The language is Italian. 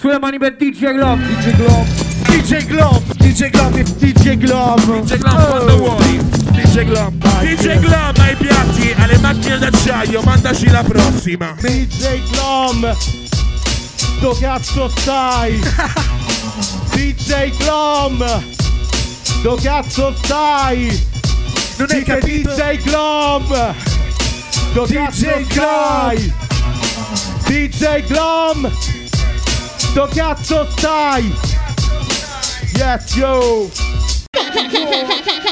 Sulle mani per DJ Glob. DJ Glob. DJ Glob. DJ Glob. DJ Glob. DJ Glob quando vuoi. DJ Glob. DJ Glob ai piatti, alle macchine d'acciaio, mandaci la prossima. DJ Glom Do cazzo stai? DJ Glom Do cazzo stai? Non hai Dica capito? DJ Glom Do cazzo stai? DJ Glom Do cazzo stai? Yes yo